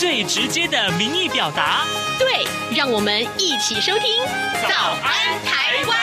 最直接的民意表达。对，让我们一起收听《早安台湾》。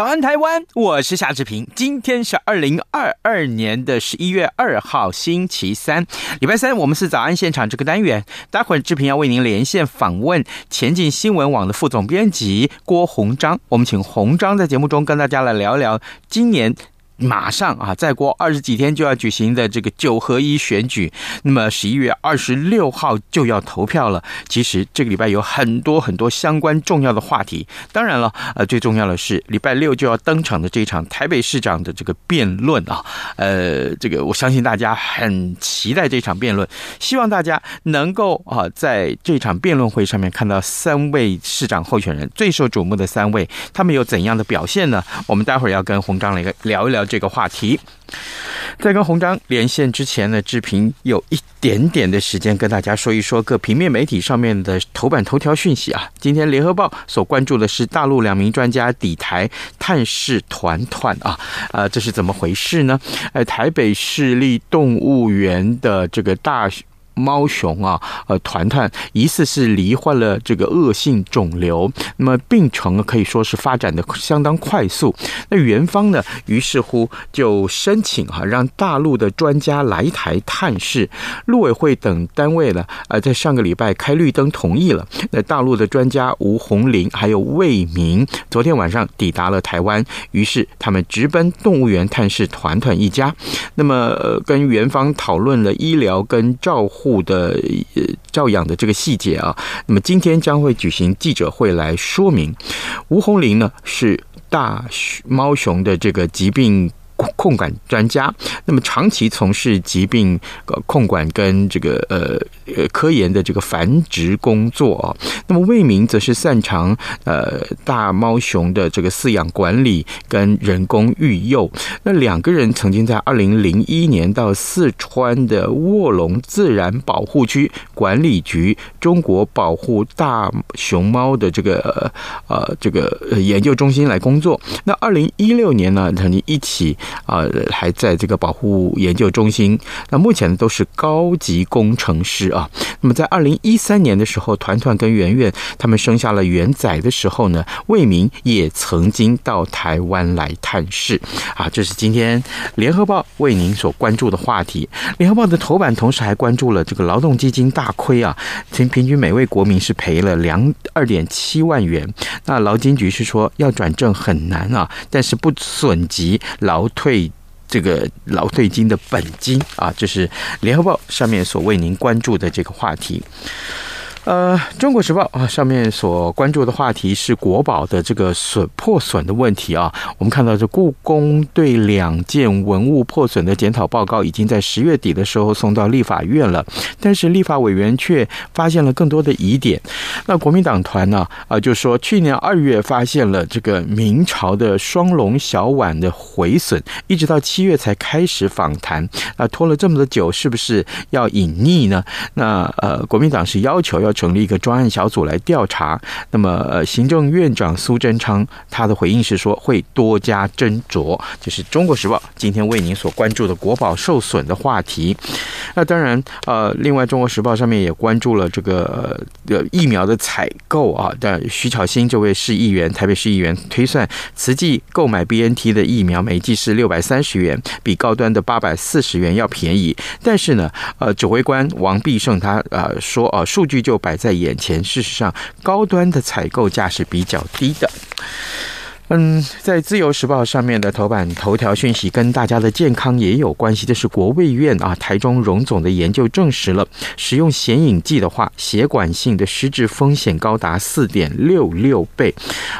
早安，台湾！我是夏志平。今天是二零二二年的十一月二号，星期三，礼拜三。我们是早安现场这个单元。待会儿志平要为您连线访问前进新闻网的副总编辑郭鸿章。我们请鸿章在节目中跟大家来聊聊今年。马上啊，再过二十几天就要举行的这个九合一选举，那么十一月二十六号就要投票了。其实这个礼拜有很多很多相关重要的话题。当然了，呃，最重要的是礼拜六就要登场的这场台北市长的这个辩论啊，呃，这个我相信大家很期待这场辩论，希望大家能够啊在这场辩论会上面看到三位市长候选人最受瞩目的三位，他们有怎样的表现呢？我们待会儿要跟洪章来聊一聊。这个话题，在跟红章连线之前呢，志平有一点点的时间跟大家说一说各平面媒体上面的头版头条讯息啊。今天联合报所关注的是大陆两名专家抵台探视团团啊，啊，这是怎么回事呢？呃，台北市立动物园的这个大。猫熊啊，呃，团团疑似是罹患了这个恶性肿瘤，那么病程可以说是发展的相当快速。那园方呢，于是乎就申请哈、让大陆的专家来台探视。陆委会等单位呢，呃，在上个礼拜开绿灯同意了。那大陆的专家吴红林还有魏明，昨天晚上抵达了台湾，于是他们直奔动物园探视团团一家。那么，呃，跟园方讨论了医疗跟照护。的照养的这个细节啊，那么今天将会举行记者会来说明。吴红林呢是大猫熊的这个疾病。控管专家，那么长期从事疾病控管跟这个呃呃科研的这个繁殖工作啊。那么魏明则是擅长呃大猫熊的这个饲养管理跟人工育幼。那两个人曾经在二零零一年到四川的卧龙自然保护区管理局中国保护大熊猫的这个呃这个研究中心来工作。那二零一六年呢，曾经一起。啊，还在这个保护研究中心。那目前呢，都是高级工程师啊。那么在二零一三年的时候，团团跟圆圆他们生下了圆仔的时候呢，魏明也曾经到台湾来探视。啊，这是今天联合报为您所关注的话题。联合报的头版同时还关注了这个劳动基金大亏啊，平平均每位国民是赔了两二点七万元。那劳金局是说要转正很难啊，但是不损及劳退这个劳退金的本金啊，这是联合报上面所为您关注的这个话题。呃，《中国时报》啊，上面所关注的话题是国宝的这个损破损的问题啊。我们看到这故宫对两件文物破损的检讨报告，已经在十月底的时候送到立法院了，但是立法委员却发现了更多的疑点。那国民党团呢，啊，就说去年二月发现了这个明朝的双龙小碗的毁损，一直到七月才开始访谈，啊，拖了这么的久，是不是要隐匿呢？那呃，国民党是要求要。成立一个专案小组来调查。那么，行政院长苏贞昌他的回应是说会多加斟酌。这是《中国时报》今天为您所关注的国宝受损的话题。那当然，呃，另外《中国时报》上面也关注了这个呃疫苗的采购啊。但徐巧芯这位市议员，台北市议员推算，慈济购买 BNT 的疫苗每剂是六百三十元，比高端的八百四十元要便宜。但是呢，呃，指挥官王必胜他呃说啊，数据就摆在眼前，事实上，高端的采购价是比较低的。嗯，在自由时报上面的头版头条讯息跟大家的健康也有关系，这是国卫院啊台中荣总的研究证实了，使用显影剂的话，血管性的失智风险高达四点六六倍。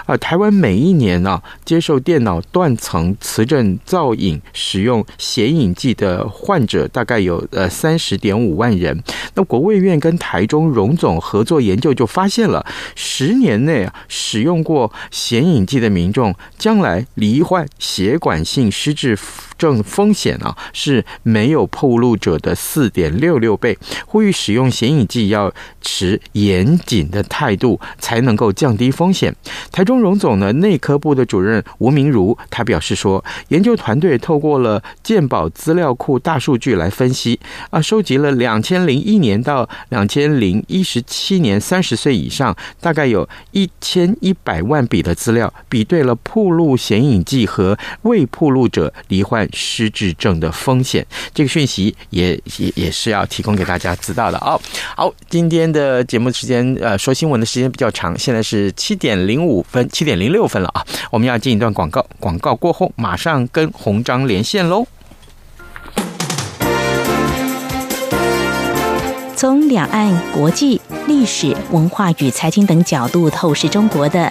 啊，台湾每一年呢、啊，接受电脑断层磁振造影使用显影剂的患者大概有呃三十点五万人。那国卫院跟台中荣总合作研究就发现了，十年内使用过显影剂的民众。将来罹患血管性失智症风险啊是没有暴露者的四点六六倍，呼吁使用显影剂要持严谨的态度，才能够降低风险。台中荣总呢内科部的主任吴明如，他表示说，研究团队透过了健保资料库大数据来分析啊，收集了两千零一年到两千零一十七年三十岁以上，大概有一千一百万笔的资料，比对了暴露显影剂和未暴露者罹患失智症的风险，这个讯息也也也是要提供给大家知道的哦。好，今天的节目时间，呃，说新闻的时间比较长，现在是七点零五分，七点零六分了啊。我们要进一段广告，广告过后马上跟红章连线喽。从两岸、国际、历史文化与财经等角度透视中国的，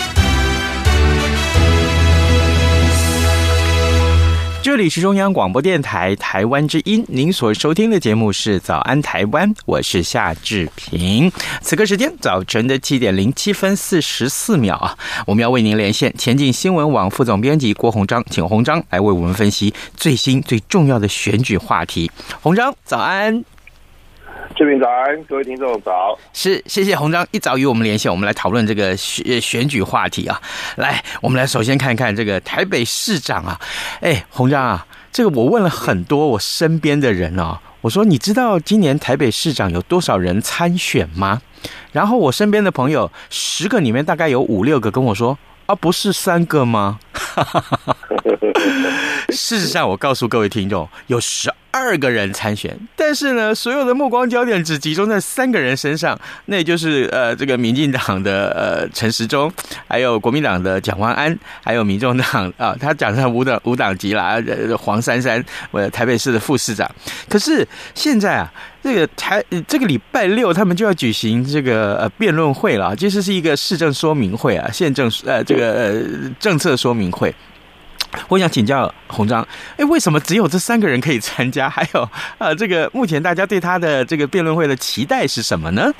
这里是中央广播电台台湾之音，您所收听的节目是《早安台湾》，我是夏志平。此刻时间早晨的七点零七分四十四秒啊，我们要为您连线前进新闻网副总编辑郭洪章，请洪章来为我们分析最新最重要的选举话题。洪章，早安。这边早安，各位听众早。是，谢谢洪章一早与我们连线，我们来讨论这个选选举话题啊。来，我们来首先看看这个台北市长啊。哎，洪章啊，这个我问了很多我身边的人哦，我说你知道今年台北市长有多少人参选吗？然后我身边的朋友十个里面大概有五六个跟我说啊，不是三个吗？事实上，我告诉各位听众，有十二个人参选，但是呢，所有的目光焦点只集中在三个人身上，那也就是呃，这个民进党的呃陈时中，还有国民党的蒋万安，还有民众党啊，他讲上无党无党籍啦，黄珊珊，呃，台北市的副市长。可是现在啊，这个台这个礼拜六他们就要举行这个呃辩论会了，其实是一个市政说明会啊，县政呃这个呃政策说明会。我想请教洪章，哎，为什么只有这三个人可以参加？还有，呃，这个目前大家对他的这个辩论会的期待是什么呢？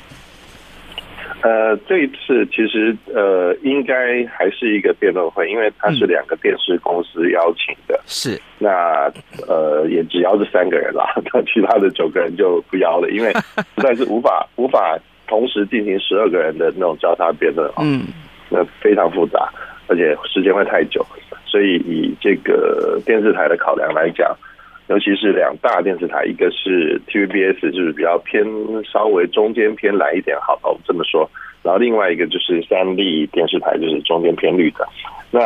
呃，这一次其实呃，应该还是一个辩论会，因为他是两个电视公司邀请的。嗯、是。那呃，也只邀这三个人啦，那其他的九个人就不邀了，因为实在是无法无法同时进行十二个人的那种交叉辩论啊。嗯。那非常复杂，而且时间会太久。所以以这个电视台的考量来讲，尤其是两大电视台，一个是 TVBS，就是比较偏稍微中间偏蓝一点，好吧，我们这么说。然后另外一个就是三立电视台，就是中间偏绿的。那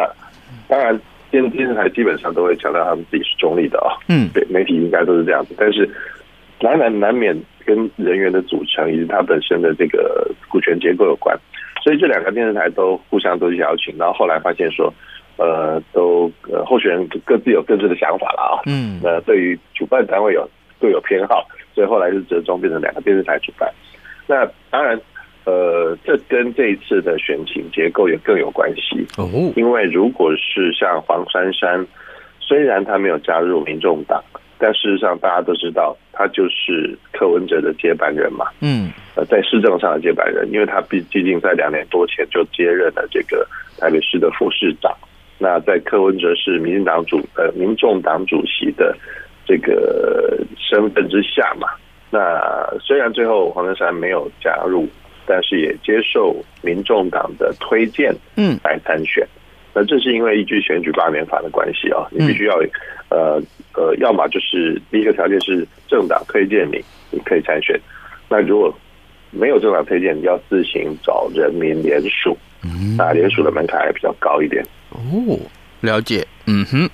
当然电电视台基本上都会强调他们自己是中立的啊。嗯，对，媒体应该都是这样子。但是难难难免跟人员的组成以及它本身的这个股权结构有关，所以这两个电视台都互相都是邀请。然后后来发现说。呃，都呃候选人各自有各自的想法了啊。嗯，那对于主办单位有各有偏好，所以后来是折中变成两个电视台主办。那当然，呃，这跟这一次的选情结构也更有关系哦。因为如果是像黄珊珊，虽然他没有加入民众党。但事实上，大家都知道，他就是柯文哲的接班人嘛。嗯，呃，在市政上的接班人，因为他毕毕竟在两年多前就接任了这个台北市的副市长。那在柯文哲是民进党主呃民众党主席的这个身份之下嘛，那虽然最后黄珊珊没有加入，但是也接受民众党的推荐，嗯，来参选。那这是因为依据选举罢免法的关系啊，你必须要，呃呃，要么就是第一个条件是政党推荐你，你可以参选。那如果没有政党推荐，你要自行找人民联署，那联署的门槛还比较高一点。哦，了解，嗯哼。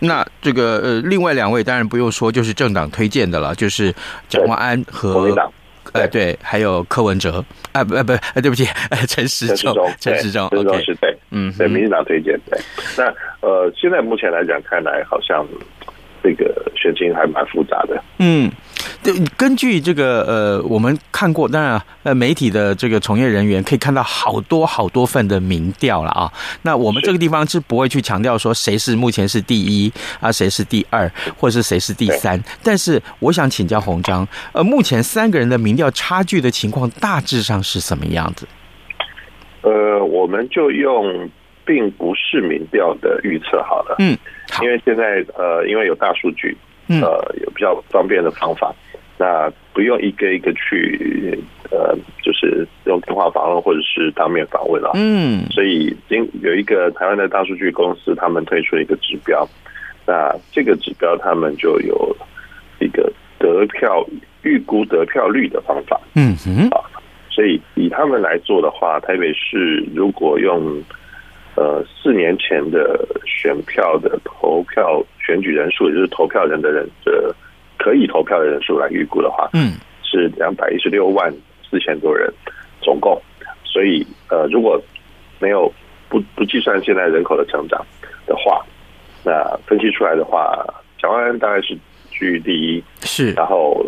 那这个呃，另外两位当然不用说，就是政党推荐的了，就是蒋万安和。哎，对，还有柯文哲，啊不，不，对不起，陈时中，陈时中，陈时中是对，嗯，对，民进党推荐，对。那呃，现在目前来讲，看来好像这个选情还蛮复杂的，嗯。根据这个呃，我们看过，当然呃，媒体的这个从业人员可以看到好多好多份的民调了啊。那我们这个地方是不会去强调说谁是目前是第一啊，谁是第二，或者是谁是第三。但是我想请教洪章，呃，目前三个人的民调差距的情况大致上是什么样子？呃，我们就用并不是民调的预测好了。嗯，因为现在呃，因为有大数据。呃，有比较方便的方法，那不用一个一个去呃，就是用电话访问或者是当面访问了。嗯，所以今有一个台湾的大数据公司，他们推出一个指标，那这个指标他们就有一个得票预估得票率的方法。嗯嗯，啊，所以以他们来做的话，台北市如果用呃四年前的选票的投票。选举人数，也就是投票人的人的可以投票的人数来预估的话，嗯，是两百一十六万四千多人总共。所以，呃，如果没有不不计算现在人口的成长的话，那分析出来的话，蒋万安大概是居第一，是，然后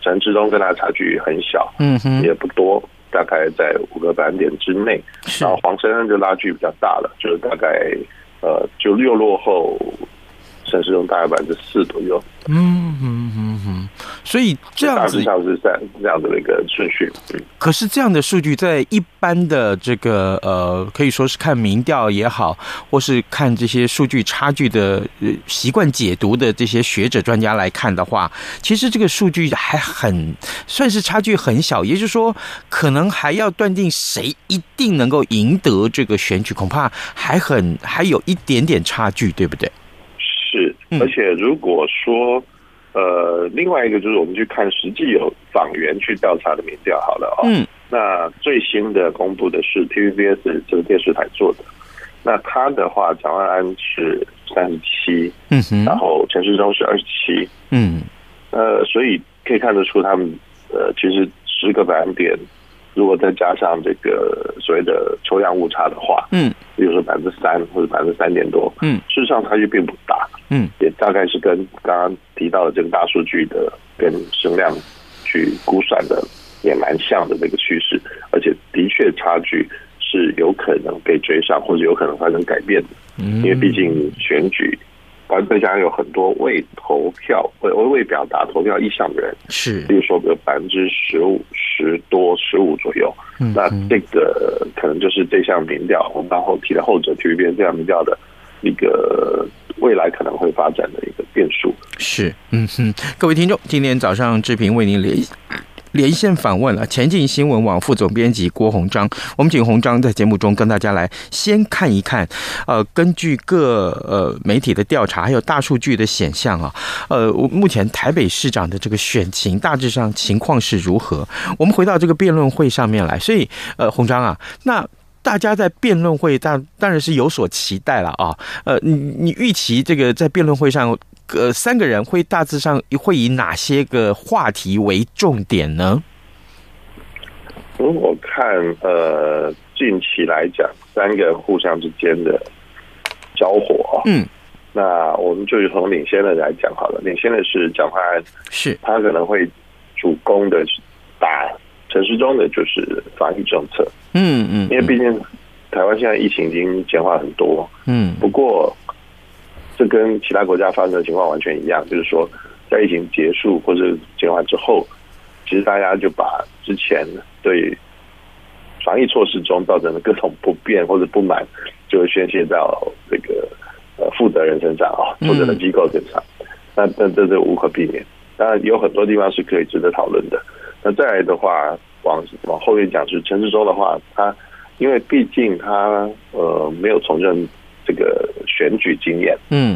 陈志忠跟他差距很小，嗯哼，也不多，大概在五个百分点之内。然后黄珊珊就拉距比较大了，就是大概呃，就又落后。陈时中大概百分之四左右，嗯嗯嗯嗯，所以这样子像是这样这样的一个顺序。可是这样的数据在一般的这个呃，可以说是看民调也好，或是看这些数据差距的习惯解读的这些学者专家来看的话，其实这个数据还很算是差距很小。也就是说，可能还要断定谁一定能够赢得这个选举，恐怕还很还有一点点差距，对不对？是，而且如果说，呃，另外一个就是我们去看实际有访员去调查的民调，好了哦，嗯，那最新的公布的是 TVBS 这个电视台做的，那他的话，蒋万安是三十七，嗯哼，然后陈世忠是二十七，嗯，呃，所以可以看得出他们，呃，其实十个百分点。如果再加上这个所谓的抽样误差的话，嗯，比如说百分之三或者百分之三点多，嗯，事实上差距并不大，嗯，也大概是跟刚刚提到的这个大数据的跟声量去估算的也蛮像的这个趋势，而且的确差距是有可能被追上或者有可能发生改变的，嗯，因为毕竟选举。而再加上有很多未投票、未未表达投票意向的人，是，比如说有百分之十五、十多、十五左右。嗯，那这个可能就是这项民调，我们然后提的后者 TVB 这项民调的一个未来可能会发展的一个变数。是，嗯哼，各位听众，今天早上志平为您连连线访问了前进新闻网副总编辑郭鸿章，我们请鸿章在节目中跟大家来先看一看，呃，根据各呃媒体的调查，还有大数据的显象啊，呃，目前台北市长的这个选情大致上情况是如何？我们回到这个辩论会上面来，所以呃，鸿章啊，那大家在辩论会当当然是有所期待了啊，呃，你你预期这个在辩论会上。呃，三个人会大致上会以哪些个话题为重点呢？如果看，呃，近期来讲，三个人互相之间的交火啊。嗯，那我们就从领先的来讲好了。领先的是蒋万安，是他可能会主攻的打陈时中的就是防疫政策。嗯嗯，因为毕竟台湾现在疫情已经简化很多。嗯，不过这跟其他国家发生的情况完全一样，就是说在疫情结束或者简化之后，其实大家就把之前对。防疫措施中造成的各种不便或者不满，就会宣泄到这个呃负责人身上啊，负责的机构身上。那那这是无可避免。当然有很多地方是可以值得讨论的。那再来的话，往往后面讲，就是陈志忠的话，他因为毕竟他呃没有从政这个选举经验，嗯，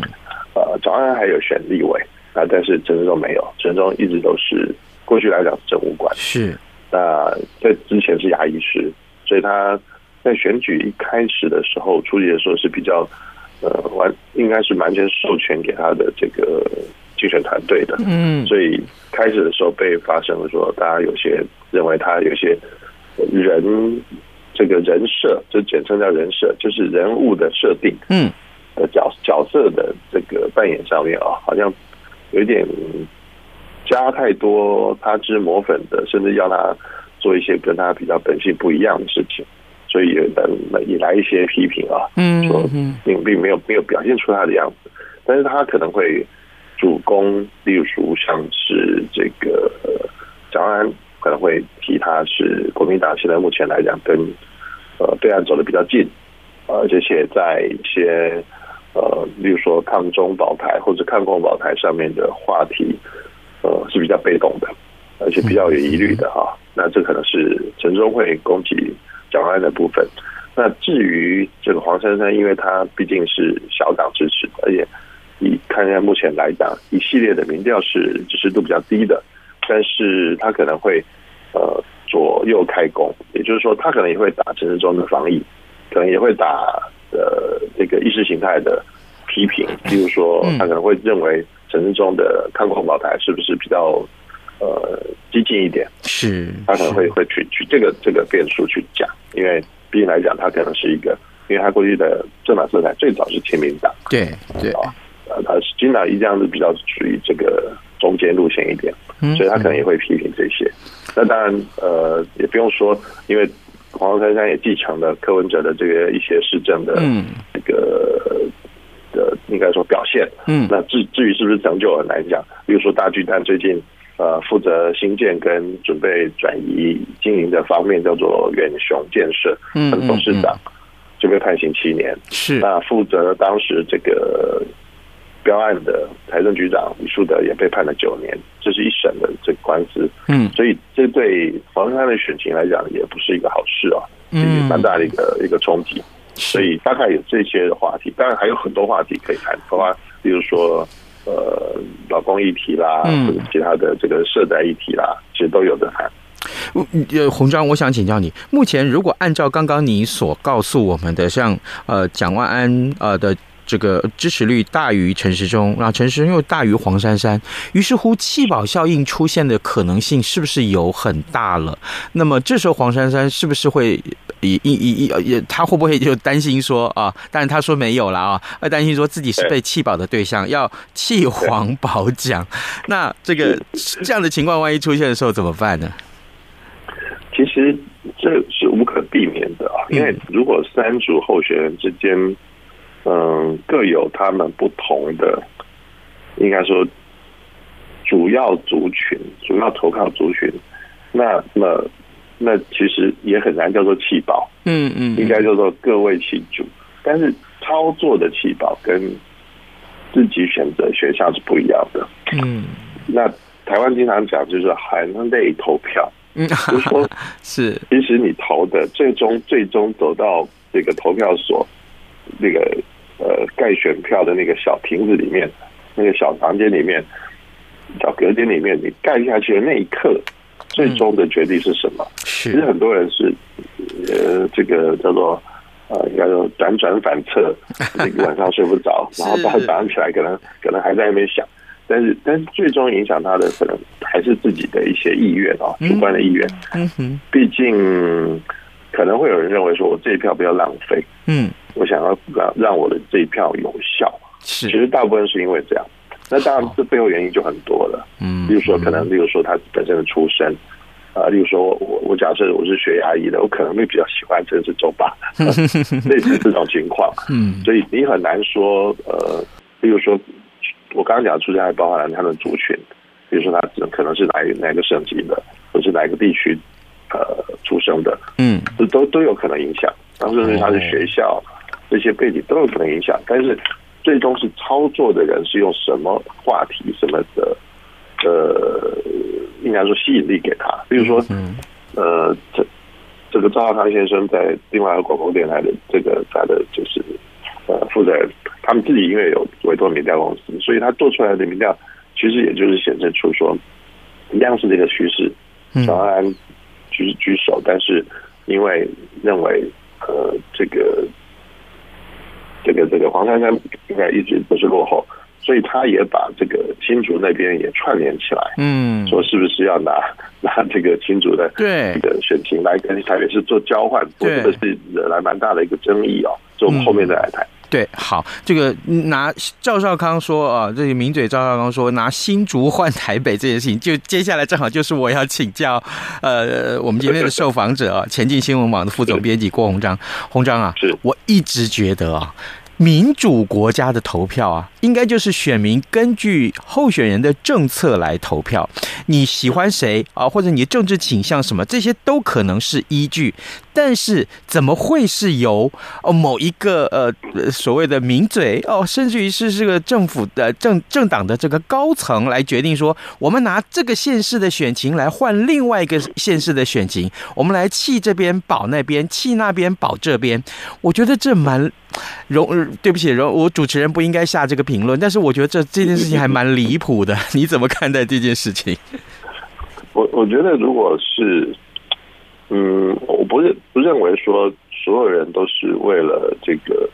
呃，蒋万安还有选立委啊，但是陈时中没有，陈时中一直都是过去来讲是政务官是。那在之前是牙医师，所以他在选举一开始的时候，初期的时候是比较呃完，应该是完全授权给他的这个竞选团队的。嗯，所以开始的时候被发生了说，大家有些认为他有些人这个人设，就简称叫人设，就是人物的设定，嗯，的角角色的这个扮演上面啊，好像有一点。加太多他之抹粉的，甚至要他做一些跟他比较本性不一样的事情，所以有人引来一些批评啊，嗯，说并并没有没有表现出他的样子，但是他可能会主攻，例如说像是这个蒋万安可能会提他是国民党现在目前来讲跟呃对岸走的比较近，而且在一些呃例如说抗中保台或者抗共保台上面的话题。呃，是比较被动的，而且比较有疑虑的哈。那这可能是陈忠会攻击蒋万安的部分。那至于这个黄珊珊，因为他毕竟是小党支持，而且以看一下目前来讲，一系列的民调是支持度比较低的，但是他可能会呃左右开弓，也就是说，他可能也会打陈时中的防疫，可能也会打呃这个意识形态的批评，比如说他可能会认为。城市中的抗共保台是不是比较呃激进一点？是，他可能会会去去这个这个变数去讲，因为毕竟来讲，他可能是一个，因为他过去的政党色彩最早是亲民党，对对啊，呃，他是经常一样是比较属于这个中间路线一点，所以他可能也会批评这些。那当然，呃，也不用说，因为黄珊珊也继承了柯文哲的这个一些市政的这个。的应该说表现，嗯，那至至于是不是成就很难讲。比如说大巨蛋最近呃负责新建跟准备转移经营的方面叫做远雄建设，嗯，董事长就被判刑七年，是那负责当时这个标案的财政局长李树德也被判了九年，这是一审的这个官司，嗯，所以这对黄珊珊的选情来讲也不是一个好事啊，嗯，蛮大的一个一个冲击。所以大概有这些的话题，当然还有很多话题可以谈，包括比如说呃劳工议题啦，或者其他的这个社宅议题啦，其实都有的谈。呃，洪章，我想请教你，目前如果按照刚刚你所告诉我们的，像呃蒋万安呃的。这个支持率大于陈时中，然后陈时中又大于黄珊珊，于是乎弃保效应出现的可能性是不是有很大了？那么这时候黄珊珊是不是会以以以以他会不会就担心说啊？当然他说没有了啊，会担心说自己是被弃保的对象，要弃黄保蒋。那这个这样的情况万一出现的时候怎么办呢？其实这是无可避免的啊，因为如果三组候选人之间。嗯，各有他们不同的，应该说主要族群、主要投靠族群。那么，那其实也很难叫做弃保。嗯嗯，应该叫做各为其主。但是操作的弃保跟自己选择选项是不一样的。嗯，那台湾经常讲就是含泪投票。嗯，就是说，是其实你投的最终最终走到这个投票所那个。呃，盖选票的那个小亭子里面，那个小房间里面，小隔间里面，你盖下去的那一刻，最终的决定是什么？其实很多人是，呃，这个叫做呃，应该说辗转反侧，那个晚上睡不着，然后到早上起来，可能可能还在那边想，但是但是最终影响他的可能还是自己的一些意愿啊，主观的意愿。嗯哼，毕竟可能会有人认为说，我这一票不要浪费。嗯。我想要让让我的这一票有效。是，其实大部分是因为这样。那当然，这背后原因就很多了。嗯，例如说，可能，例如说他本身的出身，啊、呃，例如说我我假设我是学牙医的，我可能会比较喜欢陈时中吧，类似这种情况。嗯，所以你很难说，呃，例如说，我刚刚讲的出身还包含了他的族群，比如说他可能是哪一哪个省级的，或是哪个地区呃出生的，嗯，这都都有可能影响。当时，他是学校这些背景都有可能影响，但是。最终是操作的人是用什么话题、什么的呃，应该说吸引力给他。比如说，嗯，呃，这这个赵浩康先生在另外一个广播电台的这个他的就是呃负责人，他们自己因为有委托民调公司，所以他做出来的民调其实也就是显示出说，一样是这个趋势，早安举举手，但是因为认为呃这个。这个这个黄珊珊应该一直都是落后，所以他也把这个新竹那边也串联起来，嗯，说是不是要拿 拿这个新竹的对。这个选情来跟台北市做交换，对，这个是惹来蛮大的一个争议哦，就我们后面再来谈。对，好，这个拿赵少康说啊，这个名嘴赵少康说拿新竹换台北这件事情，就接下来正好就是我要请教，呃，我们今天的受访者啊，前进新闻网的副总编辑郭鸿章，鸿章啊，是我一直觉得啊。民主国家的投票啊，应该就是选民根据候选人的政策来投票。你喜欢谁啊，或者你的政治倾向什么，这些都可能是依据。但是怎么会是由哦某一个呃所谓的名嘴哦，甚至于是这个政府的政政党的这个高层来决定说，我们拿这个县市的选情来换另外一个县市的选情，我们来弃这边保那边，弃那边保这边。我觉得这蛮容。对不起，容我主持人不应该下这个评论，但是我觉得这这件事情还蛮离谱的。你怎么看待这件事情？我我觉得，如果是，嗯，我不认不认为说所有人都是为了这个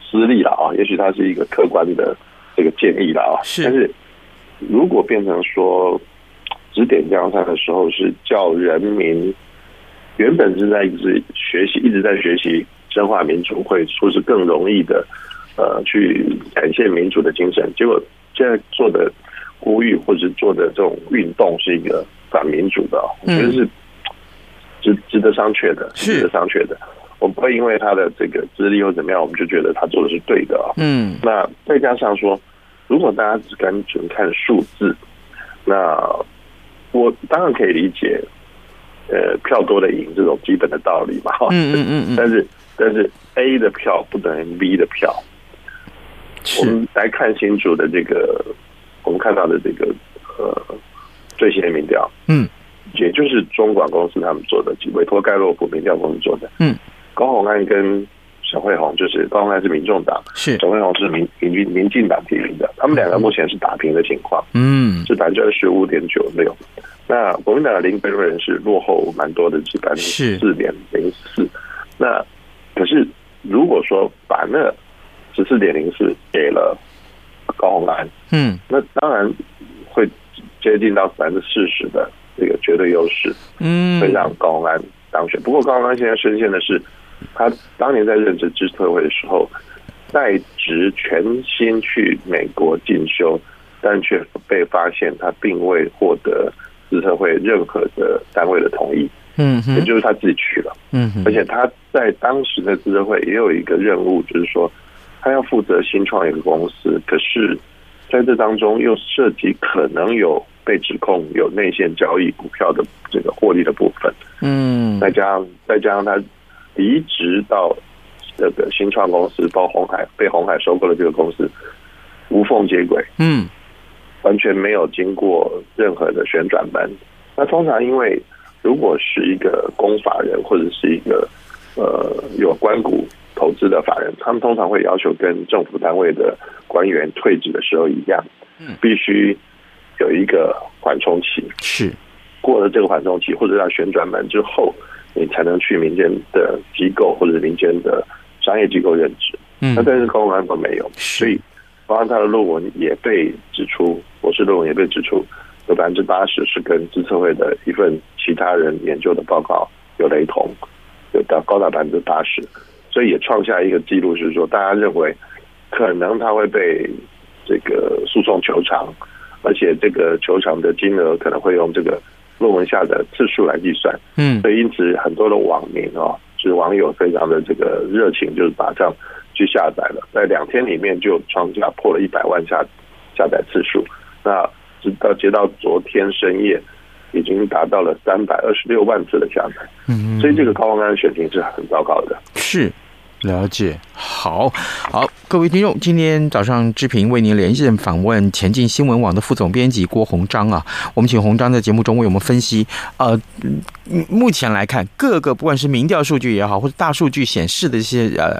私利了啊，也许他是一个客观的这个建议了啊。是，但是如果变成说指点江山的时候，是叫人民原本是在一直学习，一直在学习。深化民主会说是更容易的，呃，去展现民主的精神。结果现在做的呼吁或者做的这种运动是一个反民主的，我觉得是值值得商榷的，值得商榷的。我们不会因为他的这个资历或怎么样，我们就觉得他做的是对的啊。嗯，那再加上说，如果大家只单纯看数字，那我当然可以理解，呃，票多的赢这种基本的道理嘛。嗯嗯嗯嗯，但是。但是 A 的票不等于 B 的票。我们来看新竹的这个，我们看到的这个呃最新的民调，嗯，也就是中广公司他们做的，委托盖洛普民调公司做的，嗯，高鸿安跟沈慧宏，就是高鸿安是民众党，是。沈慧宏是民民民民进党提名的，他们两个目前是打平的情况，嗯，是百分之二十五点九六。那国民党的林飞润是落后蛮多的，是百分之四点零四。那可是，如果说把那十四点零四给了高虹安，嗯，那当然会接近到百分之四十的这个绝对优势，嗯，会让高虹安当选。不过高虹安现在深陷的是，他当年在任职资策会的时候，在职全心去美国进修，但却被发现他并未获得资策会任何的单位的同意。嗯，也就是他自己去了。嗯，而且他在当时的资策会也有一个任务，就是说他要负责新创一个公司。可是在这当中又涉及可能有被指控有内线交易股票的这个获利的部分。嗯，再加上再加上他离职到这个新创公司，包括鸿海被红海收购了这个公司无缝接轨。嗯，完全没有经过任何的旋转门。那通常因为。如果是一个公法人或者是一个呃有关股投资的法人，他们通常会要求跟政府单位的官员退职的时候一样，必须有一个缓冲期。是过了这个缓冲期，或者要旋转门之后，你才能去民间的机构或者民间的商业机构任职。嗯，那但是高虹安都没有，所以包括他的论文也被指出，博士论文也被指出。有百分之八十是跟资策会的一份其他人研究的报告有雷同，有到高达百分之八十，所以也创下一个记录，就是说大家认为可能他会被这个诉讼求偿，而且这个求偿的金额可能会用这个论文下的次数来计算。嗯，所以因此很多的网民哦，就是网友非常的这个热情，就是马上去下载了，在两天里面就创下破了一百万下下载次数。那直到截到昨天深夜，已经达到了三百二十六万次的下载。嗯，所以这个高光安的选情是很糟糕的。是。了解，好好，各位听众，今天早上志平为您连线访问前进新闻网的副总编辑郭鸿章啊，我们请鸿章在节目中为我们分析，呃，目前来看，各个不管是民调数据也好，或者大数据显示的一些呃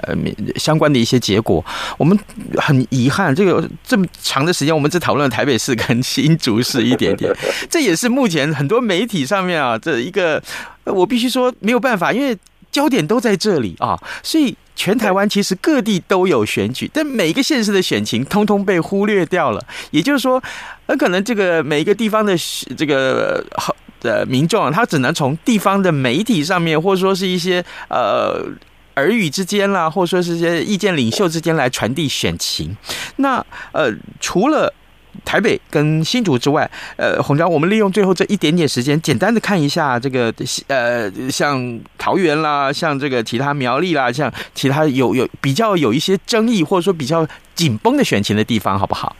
相关的一些结果，我们很遗憾，这个这么长的时间，我们只讨论了台北市跟新竹市一点点，这也是目前很多媒体上面啊，这一个我必须说没有办法，因为焦点都在这里啊，所以。全台湾其实各地都有选举，但每一个县市的选情通通被忽略掉了。也就是说，很可能这个每一个地方的这个的民众，他只能从地方的媒体上面，或者说是一些呃耳语之间啦，或者说是一些意见领袖之间来传递选情。那呃，除了台北跟新竹之外，呃，洪章，我们利用最后这一点点时间，简单的看一下这个，呃，像桃园啦，像这个其他苗栗啦，像其他有有比较有一些争议或者说比较紧绷的选情的地方，好不好？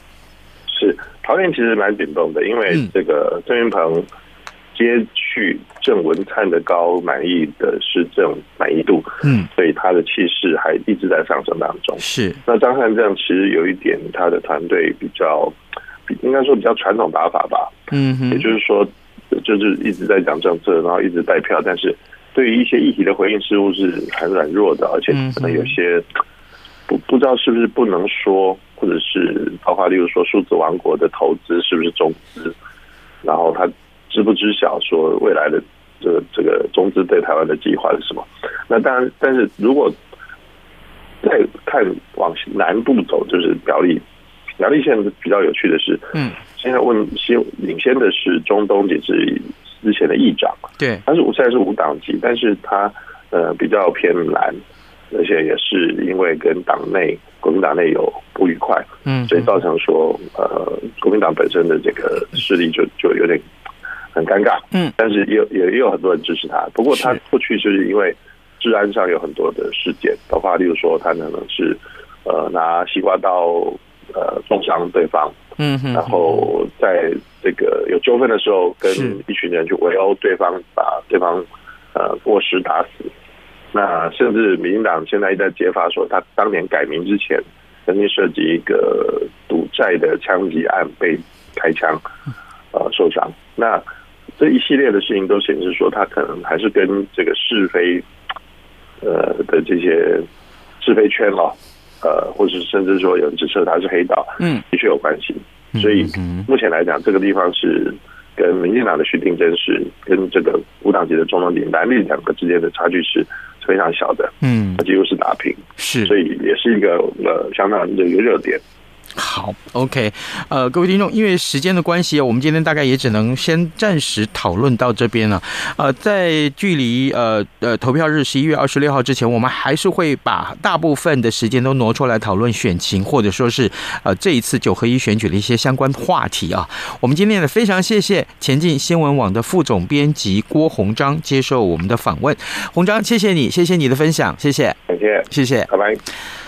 是桃园其实蛮紧绷的，因为这个郑云鹏接续郑文灿的高满意的施政满意度，嗯，所以他的气势还一直在上升当中。是那张善政其实有一点，他的团队比较。应该说比较传统打法吧，嗯，也就是说，就是一直在讲政策，然后一直带票，但是对于一些议题的回应似乎是很软弱的，而且可能有些不不知道是不是不能说，或者是包括例如说数字王国的投资是不是中资，然后他知不知晓说未来的这个这个中资对台湾的计划是什么？那当然，但是如果再看往南部走，就是苗栗。苗栗县比较有趣的是，嗯，现在问先领先的是中东也是之前的议长，对，他是现在是无党籍，但是他呃比较偏蓝，而且也是因为跟党内国民党内有不愉快，嗯，所以造成说呃国民党本身的这个势力就就有点很尴尬，嗯，但是也有也也有很多人支持他，不过他过去就是因为治安上有很多的事件，包括例如说他可能是呃拿西瓜刀。呃，重伤对方，嗯哼，然后在这个有纠纷的时候，跟一群人去围殴对方，把对方呃过失打死。那甚至民进党现在一再揭发说，他当年改名之前，曾经涉及一个赌债的枪击案被开枪，呃受伤。那这一系列的事情都显示说，他可能还是跟这个是非，呃的这些是非圈哦。呃，或是甚至说有人指涉他是黑道，嗯，的确有关系。所以目前来讲，这个地方是跟民进党的徐定真是跟这个无党籍的中东林蓝绿两个之间的差距是非常小的，嗯，几乎是打平，是，所以也是一个呃相当的一个热点。好，OK，呃，各位听众，因为时间的关系，我们今天大概也只能先暂时讨论到这边了。呃，在距离呃呃投票日十一月二十六号之前，我们还是会把大部分的时间都挪出来讨论选情，或者说是呃这一次九合一选举的一些相关话题啊。我们今天呢非常谢谢前进新闻网的副总编辑郭鸿章接受我们的访问，鸿章，谢谢你，谢谢你的分享，谢谢，感谢，谢谢，拜拜。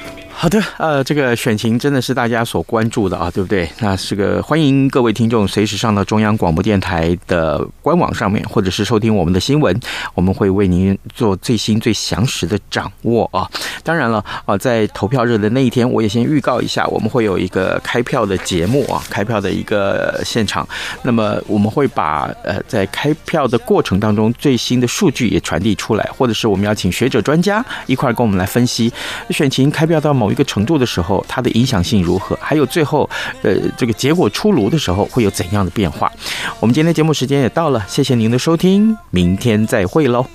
好的，呃，这个选情真的是大家所关注的啊，对不对？那是个欢迎各位听众随时上到中央广播电台的官网上面，或者是收听我们的新闻，我们会为您做最新最详实的掌握啊。当然了，啊，在投票日的那一天，我也先预告一下，我们会有一个开票的节目啊，开票的一个现场。那么我们会把呃在开票的过程当中最新的数据也传递出来，或者是我们要请学者专家一块儿跟我们来分析选情开票到某。一个程度的时候，它的影响性如何？还有最后，呃，这个结果出炉的时候会有怎样的变化？我们今天节目时间也到了，谢谢您的收听，明天再会喽。